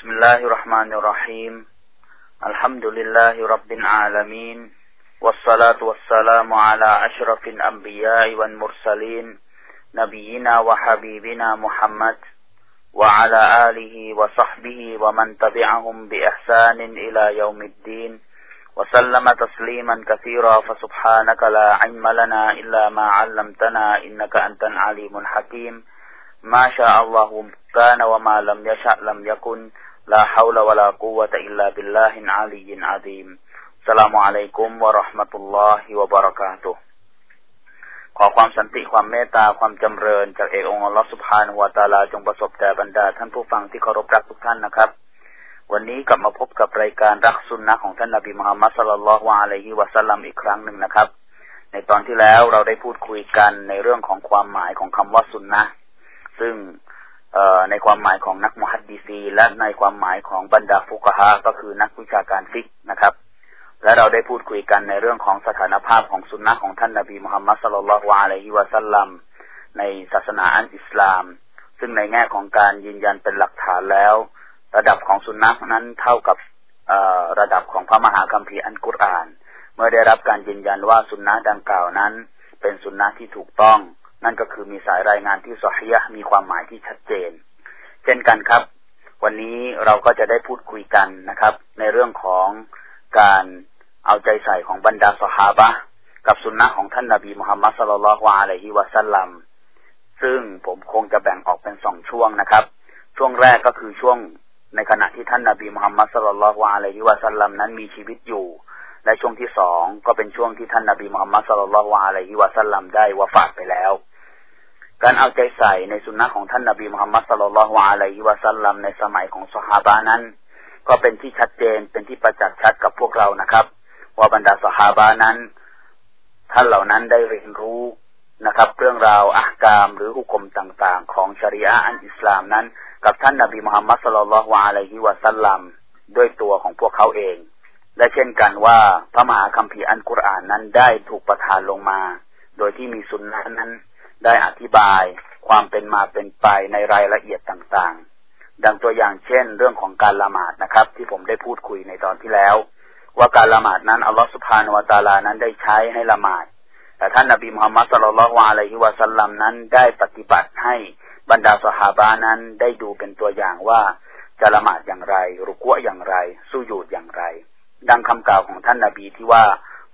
بسم الله الرحمن الرحيم الحمد لله رب العالمين والصلاة والسلام على أشرف الأنبياء والمرسلين نبينا وحبيبنا محمد وعلى آله وصحبه ومن تبعهم بإحسان إلى يوم الدين وسلم تسليما كثيرا فسبحانك لا علم لنا إلا ما علمتنا إنك أنت العليم الحكيم ما شاء الله كان وما لم يشأ لم يكن لا حول ولا قوة إلا بالله العلي العظيم สลามอะลัยกุมวะราะห์มะตุลลอฮิวะบะราะกาตุขอความสันติความเมตตาความจำเริญจากเอกองค์อัลลอฮฺสุบฮานวะตาลาจงประสบแต่บรรดาท่านผู้ฟังที่เคารพรักทุกท่านนะครับ วันนี้กลับมาพบกับรายการรักสุนนะของท่านนบีมหามัสลลัลลอฮุอะลัยฮิวะสัลลัมอีกครั้งหนึ่งนะครับ ในตอนที่แล้วเราได้พูดคุยกันในเรื่องของความหมายของคำว่าสุนนะ ซึ่งในความหมายของนักมุฮัดดีซีและในความหมายของบรรดาฟุกฮาก็คือนักวิชาการฟิกนะครับ และเราได้พูดคุยกันในเรื่องของสถานภาพของสุนนะของท่านนบีมุฮัมมัดสลลัลวาอะลัยฮิวะสัลลัมในศาสนาอันอิสลาม ซึ่งในแง่ของการยืนยันเป็นหลักฐานแล้ว ระดับของสุนนะนั้นเท่ากับระดับของพระมหาคัมภีร์อันกุรอาน เมื่อได้รับการยืนยันว่าสุนนะดังกล่าวนั้น เป็นสุนนะที่ถูกต้อง นั่นก็คือมีสายรายงานที่สฮียะมีความหมายที่ชัดเจน เช่นกันครับ วันนี้เราก็จะได้พูดคุยกันนะครับ ในเรื่องของการเอาใจใส่ของบรรดาสหาบะกับสุนนะของท่านนาบีมุฮัมมัดสลลัลฮวาอะลัยฮิวะสัลลัมซึ่งผมคงจะแบ่งออกเป็นสองช่วงนะครับ ช่วงแรกก็คือช่วงในขณะที่ท่านนาบีมุฮัมมัดสลลัลฮวาอะลัยฮิวะสัลลัมนั้นมีชีวิตอยู่ และช่วงที่สองก็เป็นช่วงที่ท่านนาบีมุฮัมมัดสลลัลฮวาอะลัยฮิวะสัลลัมได้วะฟาดไปแล้ว การเอาใจใส่ในสุนนะของท่านนาบีมุฮัมมัดสลลัลฮวาอะลัยฮิวะสัลลัมในสมัยของสหาบานั้น ก็เป็นที่ชัดเจนเป็นที่ประจักษ์ชัดกับพวกเรานะครับ ว่าบรรดาสหาบานั้น ท่านเหล่านั้นได้เรียนรู้นะครับ เรื่องราวอักามหรือหุกมต่างๆ ของชริอะอันอิสลามนั้น กับท่านนาบีมุฮัมมัดสลลัลฮวาอะลัยฮิวะสัลลัมด้วยตัวของพวกเขาเอง และเช่นกันว่าพระมหาคัมภีร์อันกุรอานนั้นได้ถูกประทานลงมา โดยที่มีสุนนะนั้น ได้อธิบายความเป็นมาเป็นไปในรายละเอียดต่างๆ ดังตัวอย่างเช่น เรื่องของการละหมาดนะครับ ที่ผมได้พูดคุยในตอนที่แล้ว ว่าการละหมาดนั้นอัลลอฮฺสุบฮานวตาลานั้นได้ใช้ให้ละหมาด แต่ท่านนบีมุฮัมมัดสุลลัลวะอะลัยฮิวะสัลลัมนั้นได้ปฏิบัติให้บรรดาสหาบานั้นได้ดูเป็นตัวอย่างว่าจะละหมาดอย่างไร รุกวะอย่างไร สู้ยูดอย่างไร ดังคำกล่าวของท่านนบีที่ว่า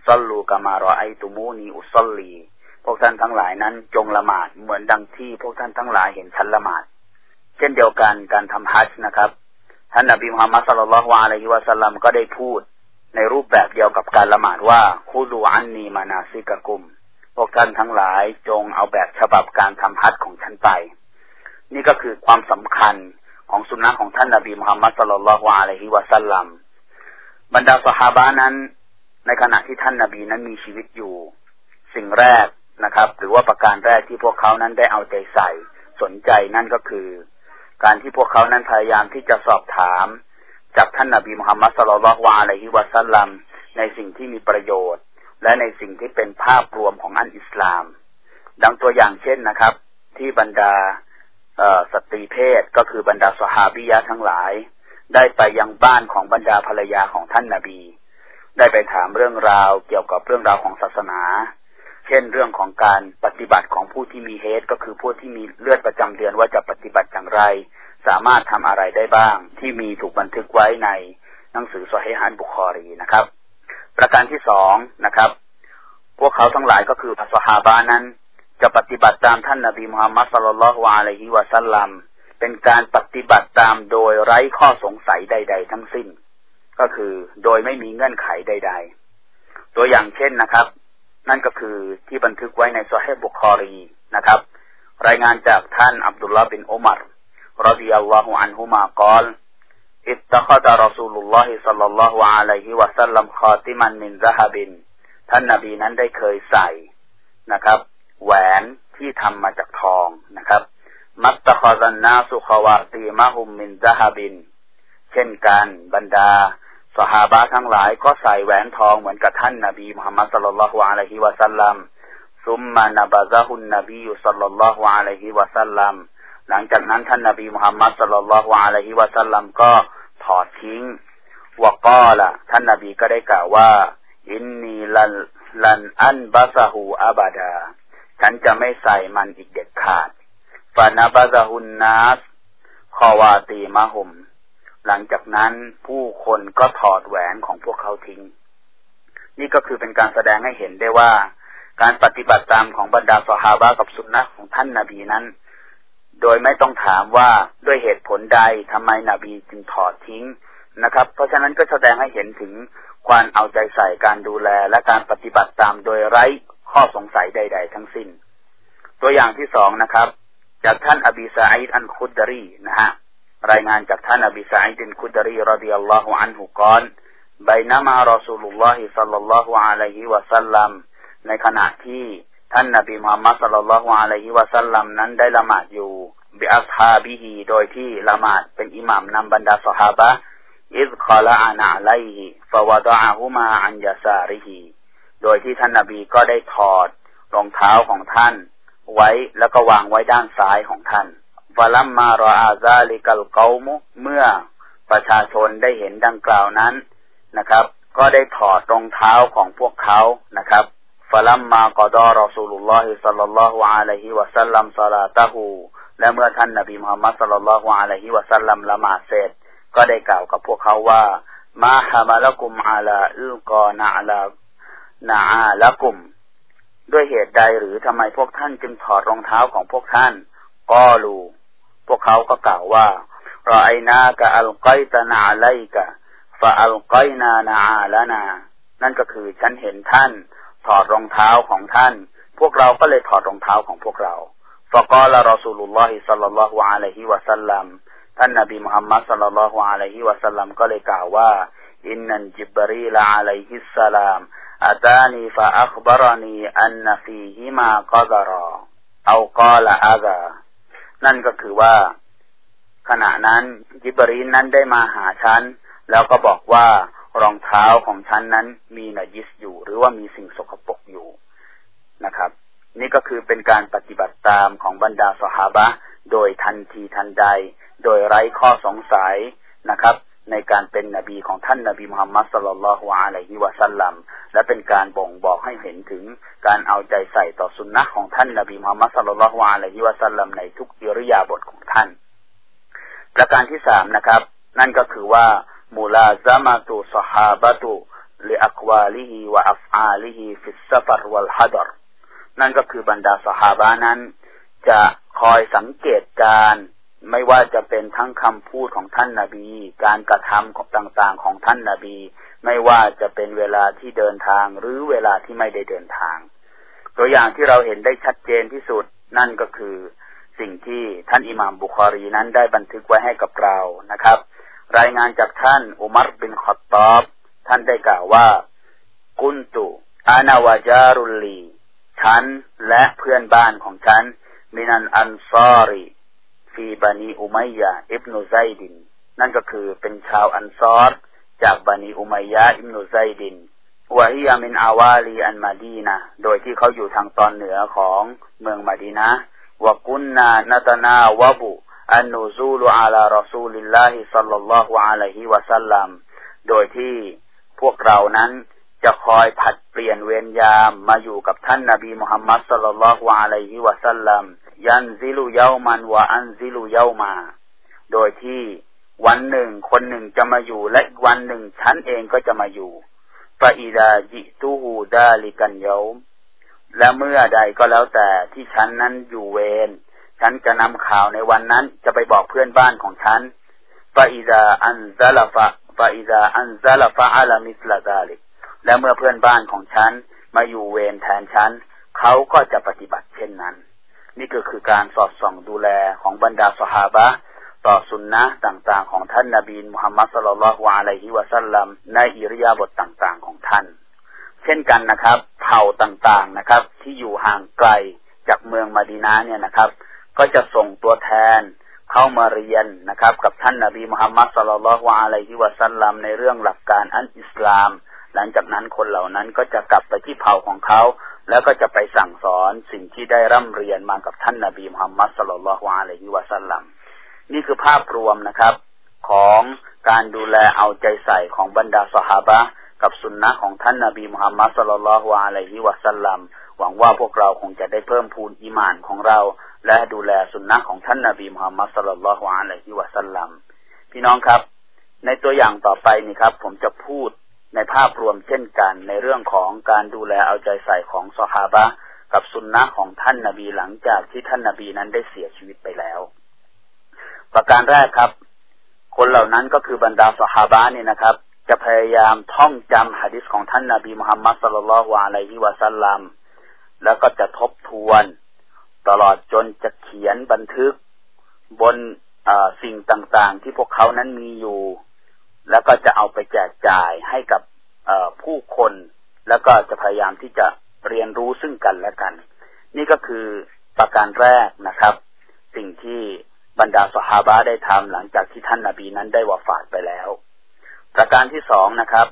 ซัลลูกามารอไอตุมูนีอุซัลลี พวกท่านทั้งหลายนั้นจงละหมาดเหมือนดังที่พวกท่านทั้งหลายเห็นฉันละหมาด เช่นเดียวกันการทำฮัจญ์นะครับท่านนบีมุฮัมมัดสุลลัลวะอะลัยฮิวะสัลลัมก็ได้พูดในรูปแบบเดียวกับการละหมาดว่าคูดูอันนีมานาซิกะกุม พวกท่านทั้งหลายจงเอาแบบฉบับการทำฮัจญ์ของฉันไป นี่ก็คือความสำคัญของสุนนะของท่านนบีมุฮัมมัดสุลลัลวะอะลัยฮิวะสัลลัมบรรดาสหาบานั้น ในขณะที่ท่านนบีนั้นมีชีวิตอยู่ สิ่งแรก นะครับ หรือว่าประการแรกที่พวกเขานั้นได้เอาใจใส่ สนใจนั่นก็คือ การที่พวกเขานั้นพยายามที่จะสอบถาม จากท่านนาบีมุฮัมมัดสุลลัลวะอะลัยฮิวะสัลลัมในสิ่งที่มีประโยชน์ และในสิ่งที่เป็นภาพรวมของอันอิสลาม ดังตัวอย่างเช่นนะครับ ที่บรรดาสตรีเพศก็คือบรรดาสหาบิยะทั้งหลาย ได้ไปยังบ้านของบรรดาภรรยาของท่านนาบี ได้ไปถามเรื่องราวเกี่ยวกับเรื่องราวของศาสนา เช่นเรื่องของการปฏิบัติของผู้ที่มีเฮดก็คือผู้ที่มีเลือดประจำเดือนว่าจะปฏิบัติอย่างไร สามารถทำอะไรได้บ้าง ที่มีถูกบันทึกไว้ในหนังสือโซเฮฮันบุคอรีนะครับ ประการที่สองนะครับ พวกเขาทั้งหลายก็คืออัสฮาบานั้น จะปฏิบัติตามท่านนาบีมุฮัมมัดสุลลัลฮวาอะลัยฮิวะสัลลัมเป็นการปฏิบัติตามโดยไร้ข้อสงสัยใด ๆ ทั้งสิ้น ก็คือโดยไม่มีเงื่อนไขใด ๆ ตัวอย่างเช่นนะครับ นั่นก็คือที่บันทึกไว้ในซเฮบุคอรีนะครับ รายงานจากท่านอับดุลลาห์บินอุมารرضي الله عنهما قال اتخذ رسول الله صلى الله عليه وسلم خاتما من ذهبท่านนบีนั้นได้เคยใส่นะครับ แหวนที่ทำมาจากทองนะครับفاتخذ الناس خواتيم من ذهب เช่นกันบรรดา สหาบะทั้งหลายก็ใส่แหวนทองเหมือนกับท่านนบีมุฮัมมัดصلى الله عليه وسلمซุมมานบะซะฮุนนบีสุลลัลลอฮุอะลัยฮิวะสัลลัมหลังจากนั้นท่านนบีมุฮัมมัดสุลลัลลอฮุอะลัยฮิวะสัลลัมก็ถอดทิ้งวก็ละท่านนาบีก็ได้กล่าวว่า อินนีลันลันอันบาซาหูอาบาดา ฉันจะไม่ใส่มันอีกเด็ดขาดฟานาบาซาหุนนัสคอวาตีมาหุม หลังจากนั้นผู้คนก็ถอดแหวนของพวกเขาทิ้ง นี่ก็คือเป็นการแสดงให้เห็นได้ว่า การปฏิบัติตามของบรรดาสหาบะกับสุนนะของท่านนาบีนั้น โดยไม่ต้องถามว่าด้วยเหตุผลใดทำไมนบีจึงถอดทิ้งนะครับ เพราะฉะนั้นก็แสดงให้เห็นถึงความเอาใจใส่การดูแลและการปฏิบัติตามโดยไร้ข้อสงสัยใด ๆ ทั้งสิ้น ตัวอย่างที่สองนะครับ จากท่านอบีซาอิดอันคุดดารีนะฮะ รายงานจากท่านอบีซาอิดอันคุดรีرضي الله عنه قال بينما رسول الله صلى الله عليه وسلمในขณะที่ท่านนบีมุฮัมมัดصلى الله عليه وسلمนั้นได้ละหมาดอยู่بأصحابهโดยที่ละหมาดเป็นอิหม่ามนำบรรดาสหาบะإذ خلع نعليه فوضعهما عن يسارهโดยที่ท่านนบีก็ได้ถอดรองเท้าของท่าน ไว้แล้วก็วางไว้ด้านซ้ายของท่าน فلما رأى ذلك القومเมื่อประชาชนได้เห็นดังกล่าวนั้นนะครับ ก็ได้ถอดรองเท้าของพวกเขานะครับฟลัมมากอดอรอสูลุลลอฮิสัลลัลลอฮุอะลัยฮิวะสัลลัมซาลาตะฮูและเมื่อท่านนบีมุฮัมมัดสัลลัลลอฮุอะลัยฮิวะสัลลัมละหมาดเสร็จ ก็ได้กล่าวกับพวกเขาว่า มาฮามาลกุมอาลาอึลกอนาลานาอาละกุม ด้วยเหตุใดหรือทำไมพวกท่านจึงถอดรองเท้าของพวกท่านก็รู พวกเขาก็กล่าวว่าرأيناك ألقيت نعليك فألقينا نعالنا นั่นก็คือฉันเห็นท่าน ถอดรองเท้าของท่าน พวกเราก็เลยถอดรองเท้าของพวกเราفقال رسول الله صلى الله عليه وسلمท่านนบีมุฮัมมัดصلى الله عليه وسلمก็เลยกล่าวว่าإن جبريل عليه السلام أتاني فأخبرني أن فيهما قذراเอากอละอากา นั่นก็คือว่าขณะนั้นยิบรีนนั้นได้มาหาฉัน แล้วก็บอกว่ารองเท้าของฉันนั้นมีนายิสอยู่ หรือว่ามีสิ่งสกปรกอยู่นะครับ นี่ก็คือเป็นการปฏิบัติตามของบรรดาสหาบะโดยทันทีทันใด โดยไร้ข้อสงสัยนะครับ ในการเป็นนบีของท่านนบีมุฮัมมัดสลลัลลอฮุอะลัยฮิวะสัลลัมและเป็นการบ่งบอกให้เห็นถึงการเอาใจใส่ต่อสุนนะของท่านนบีมุฮัมมัดสลลัลลอฮุอะลัยฮิวะสัลลัมในทุกอิริยาบถของท่าน ประการที่สามนะครับ นั่นก็คือว่าملازمة الصحابة لأقواله وأفعاله في السفر والحضرนั่นก็คือบรรดาสหาบานั้น จะคอยสังเกตการ ไม่ว่าจะเป็นทั้งคำพูดของท่านนาบี การกระทำของต่างๆ ของท่านนาบี ไม่ว่าจะเป็นเวลาที่เดินทางหรือเวลาที่ไม่ได้เดินทาง ตัวอย่างที่เราเห็นได้ชัดเจนที่สุดนั่นก็คือ สิ่งที่ท่านอิหม่ามบุคอรีนั้นได้บันทึกไว้ให้กับเรานะครับ รายงานจากท่านอุมัรบินขอตอบ ท่านได้กล่าวว่า กุนตุ อานาวาจารุลลีฉันและเพื่อนบ้านของฉันมินันอันซอรี في بني أمية بن زيد นั่นก็คือเป็นชาวอันซอรจากบานีอุมัยยะอิบนุไซดินوهي من عوالي المدينةโดยที่เขาอยู่ทางตอนเหนือของเมืองมาดีนะوكنا نتناوب النزول على رسول الله صلى الله عليه وسلمโดยที่พวกเรานั้นจะคอยผัดเปลี่ยนเวรยามมาอยู่กับท่านนาบีมุฮัมมัดصلى الله عليه وسلم ยันซิลุเยามันวะอันซิลุเยามา โดยที่วันหนึ่งคนหนึ่งจะมาอยู่ และวันหนึ่งฉันเองก็จะมาอยู่ฟาอิดาจิตูฮูดาลิกันเยาและเมื่อใดก็แล้วแต่ที่ฉันนั้นอยู่เวรฉันจะนำข่าวในวันนั้นจะไปบอกเพื่อนบ้านของฉันฟาอิดาอันซาลฟะฟาอิดาอันซาลฟะอัลามิสลาดาลิกและเมื่อเพื่อนบ้านของฉันมาอยู่เวรแทนฉันเขาก็จะปฏิบัติเช่นนั้น นี่ก็คือการสอดส่องดูแลของบรรดาสหาบะต่อสุนนะต่างๆ ของท่านนาบีมุฮัมมัดสุลลัลฮวาอะลัยฮิวะสัลลัมในอิริยาบถต่างๆ ของท่าน เช่นกันนะครับ เผ่าต่างๆนะครับ ที่อยู่ห่างไกลจากเมืองมาดีนาเนี่ยนะครับ ก็จะส่งตัวแทนเข้ามาเรียนนะครับ กับท่านนาบีมุฮัมมัดสุลลัลฮวาอะลัยฮิวะสัลลัมในเรื่องหลักการอันอิสลาม หลังจากนั้นคนเหล่านั้นก็จะกลับไปที่เผ่าของเขา แล้วก็จะไปสั่งสอนสิ่งที่ได้ร่ำเรียนมากับท่านนาบีมุฮัมมัดสลลัลลอฮุอะลัยฮิวะสัลลัมนี่คือภาพรวมนะครับ ของการดูแลเอาใจใส่ของบรรดาสหาบะกับสุนนะของท่านนาบีมุฮัมมัดสลลัลฮวาอะลัยฮิวะสัลลัมหวังว่าพวกเราคงจะได้เพิ่มพูนอิมานของเรา และดูแลสุนนะของท่านนาบีมุฮัมมัดสลลัลฮวาอะลัยฮิวะสัลลัมพี่น้องครับ ในตัวอย่างต่อไปนี่ครับ ผมจะพูด ในภาพรวมเช่นกัน ในเรื่องของการดูแลเอาใจใส่ของสหาบะกับสุนนะของท่านนาบีหลังจากที่ท่านนาบีนั้นได้เสียชีวิตไปแล้ว ประการแรกครับ คนเหล่านั้นก็คือบรรดาสหาบะนี่นะครับ จะพยายามท่องจำฮะดิษของท่านนาบีมุฮัมมัดสุลลัลฮวาอะลัยฮิวะสัลลัมแล้วก็จะทบทวน ตลอดจนจะเขียนบันทึกบนสิ่งต่างๆ ที่พวกเขานั้นมีอยู่ แล้วก็จะเอาไปแจกจ่ายให้กับผู้คน แล้วก็จะพยายามที่จะเรียนรู้ซึ่งกันและกัน นี่ก็คือประการแรกนะครับ สิ่งที่บรรดาสหาบะได้ทำหลังจากที่ท่านนาบีนั้นได้วาฟาดไปแล้ว ประการที่สองนะครับ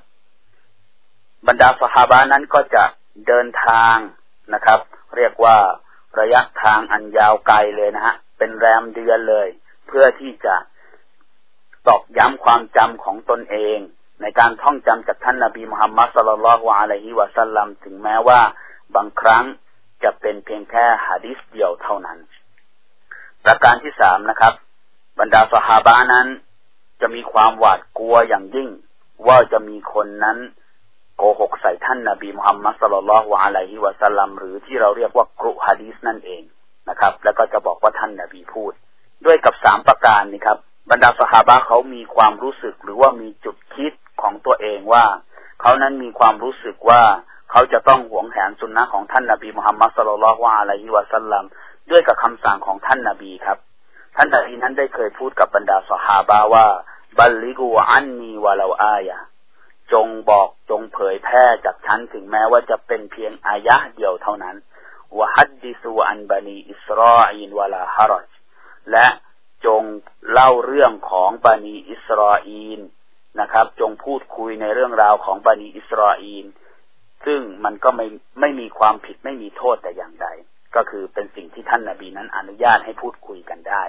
บรรดาสหาบะนั้นก็จะเดินทางนะครับ เรียกว่าระยะทางอันยาวไกลเลยนะฮะเป็นแรมเดือนเลย เพื่อที่จะ ตอกย้ำความจำของตนเอง ในการท่องจำจากท่านนาบีมุฮัมมัดสลลัลวาอะลัยฮิวะสัลลัมถึงแม้ว่าบางครั้งจะเป็นเพียงแค่ฮะดิษเดียวเท่านั้น ประการที่สามนะครับ บรรดาสหาบานั้น จะมีความหวาดกลัวอย่างยิ่ง ว่าจะมีคนนั้นโกหกใส่ท่านนาบีมุฮัมมัดสลลัลฮวอะลัยฮิวะสัลลัมหรือที่เราเรียกว่ากรุฮะดีษนั่นเองนะครับ แล้วก็จะบอกว่าท่านนาบีพูด ด้วยกับสามประการนี้ครับ บรรดาสหาบะเขามีความรู้สึกหรือว่ามีจุดคิดของตัวเองว่า เขานั้นมีความรู้สึกว่าเขาจะต้องหวงแหนสุนนะของท่านนาบีมุฮัมมัดสุลลัลฮวาอะลัยฮิวะสัลลัมด้วยกับคำสั่งของท่านนาบีครับ ท่านนาบีนั้นได้เคยพูดกับบรรดาสหาบะว่าบัลลิกูอันนีวะลาอายะจงบอกจงเผยแพร่จากฉันถึงแม้ว่าจะเป็นเพียงอายะเดียวเท่านั้นวะฮัดดิสูอันบานีอิสราอินวะลาฮารจและ จงเล่าเรื่องของบานีอิสราอีนนะครับ จงพูดคุยในเรื่องราวของบานีอิสราอีนซึ่งมันก็ไม่ไม่มีความผิดไม่มีโทษแต่อย่างใด ก็คือเป็นสิ่งที่ท่านนาบีนั้นอนุญาตให้พูดคุยกันได้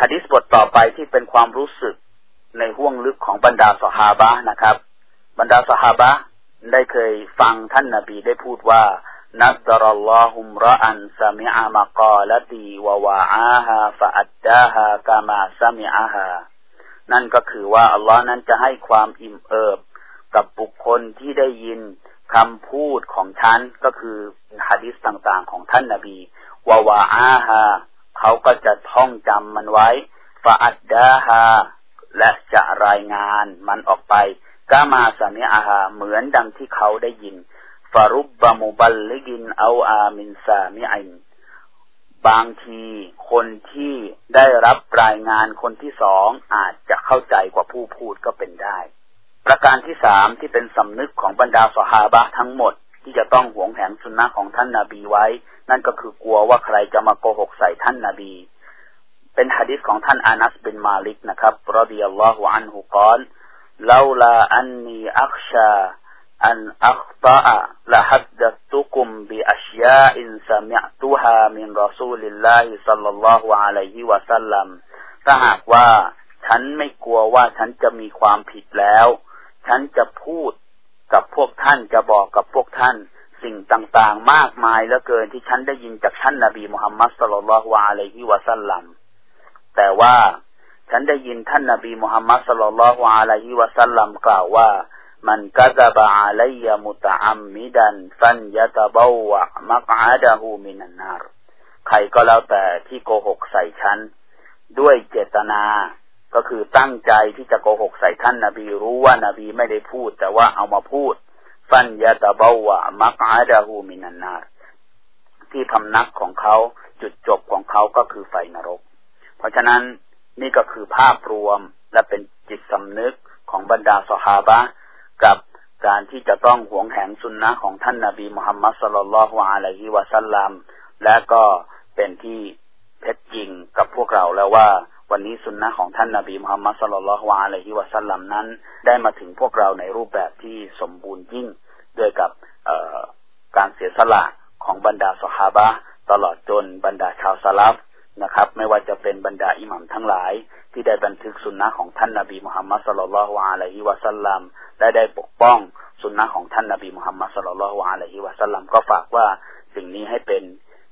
ฮะดิษบทต่อไปที่เป็นความรู้สึกในห่วงลึกของบรรดาสหาบะนะครับ บรรดาสหาบะได้เคยฟังท่านนาบีได้พูดว่า นัดรลลอฮุมรอันสมิอามากาลตีวาวาอาฮาฟาอัดดาฮากามาสมิอาฮานั่นก็คือว่าอัลลอฮ์นั้นจะให้ความอิ่มเอิบ กับบุคคลที่ได้ยินคำพูดของท่านก็คือฮะดิษต่างๆ ของท่านนาบีวาวาอาฮาเขาก็จะท่องจำมันไว้ฟาอัดดาฮาและจะรายงานมันออกไปกามาสามิอาฮาเหมือนดังที่เขาได้ยิน ฟารุบบามุบัลลิกินเอาอามินซามิอินบางทีคนที่ได้รับรายงานคนที่สองอาจจะเข้าใจกว่าผู้พูดก็เป็นได้ ประการที่สามที่เป็นสำนึกของบรรดาสหาบะทั้งหมด ที่จะต้องหวงแหนสุนนะของท่านนาบีไว้ นั่นก็คือกลัวว่าใครจะมาโกหกใส่ท่านนาบี เป็นฮะดิษของท่านอานัสบินมาลิกนะครับرضي الله عنه قال لولا أني أخشى أن أخطئ لحدثتكم بأشياء سمعتها من رسول الله صلى الله عليه وسلمถ้าหากว่าฉันไม่กลัวว่าฉันจะมีความผิดแล้ว ฉันจะพูดกับพวกท่านจะบอกกับพวกท่าน สิ่งต่างๆ มากมายเหลือเกินที่ฉันได้ยินจากท่านนาบีมุฮัมมัดสุลลัลฮวาอะลัยฮิวะสัลลัมแต่ว่าฉันได้ยินท่านนาบีมุฮัมมัดสุลลัลฮวาอะลัยฮิวะสัลลัมกล่าวว่า มันกะซบะอะลัยมุตอัมมิดันฟันยะตะบาวะมักอาดะฮูมินันนารใครก็แล้วแต่ที่โกหกใส่ฉัน ด้วยเจตนาก็คือตั้งใจที่จะโกหกใส่ท่านนาบีรู้ว่านาบีไม่ได้พูด แต่ว่าเอามาพูด ฟันยะตะบาวะมักอาดะฮูมินันนารที่พำนักของเขาจุดจบของเขาก็คือไฟนรก เพราะฉะนั้นนี่ก็คือภาพรวมและเป็นจิตสำนึกของบรรดาสหาบะ กับการที่จะต้องหวงแหนสุนนะของท่านนาบีมุฮัมมัดสลลัลฮวาอะลัยฮิวะสัลลัมและก็เป็นที่เท็จจริงกับพวกเราแล้วว่า วันนี้สุนนะของท่านนาบีมุฮัมมัดสลลัลฮวาอะลัยฮิวะสัลลัมนั้น ได้มาถึงพวกเราในรูปแบบที่สมบูรณ์ยิ่งด้วยกับการเสียสละของบรรดาสหาบะตลอดจนบรรดาชาวซาลฟนะครับ ไม่ว่าจะเป็นบรรดาอิหมัมทั้งหลาย ที่ได้บันทึกสุนนะของท่านนบีมุฮัมมัดสลลัลฮวอะลัยฮิวะสัลลัม และได้ปกป้องสุนนะของท่านนบีมุฮัมมัดสุลลัลฮวอะลัยฮิวะสัลลัมก็ฝากว่าสิ่งนี้ให้เป็น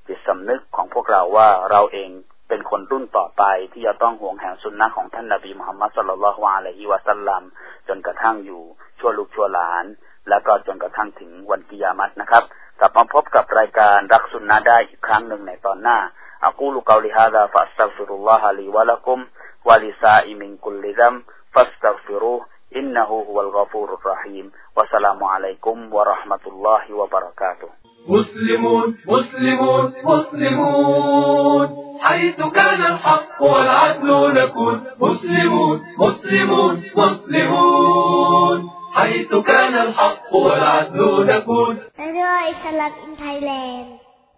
จิตสำนึกของพวกเราว่าเราเองเป็นคนรุ่นต่อไปที่จะต้องหวงแหนสุนนะของท่านนบีมุฮัมมัดصلى الله عليه وسلمจนกระทั่งอยู่ชั่วลูกชั่วหลาน แล้วก็จนกระทั่งถึงวันกิยามัตนะครับ กลับมาพบกับรายการรักสุนนะได้อีกครั้งหนึ่งในตอนหน้าأقول قولي هذا فأستغفر الله لي ولكم ولسائر من كل ذنب فاستغفروه อินนะฮูฮุวัลกอฟูรุรรหีมวะสลามุอะลัยกุมวะราะห์มะตุลลอฮิวะบะเราะกาตุฮ์ مسلمون مسلمون مسلمون حيث كان الحق والعدل نكون مسلمون مسلمون مسلمون حيث كان الحق والعدل نكون ด้วยอิสลามอินไทยแลนด์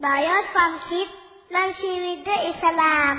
ต่อยอดความคิดนำชีวิตด้วยอิสลาม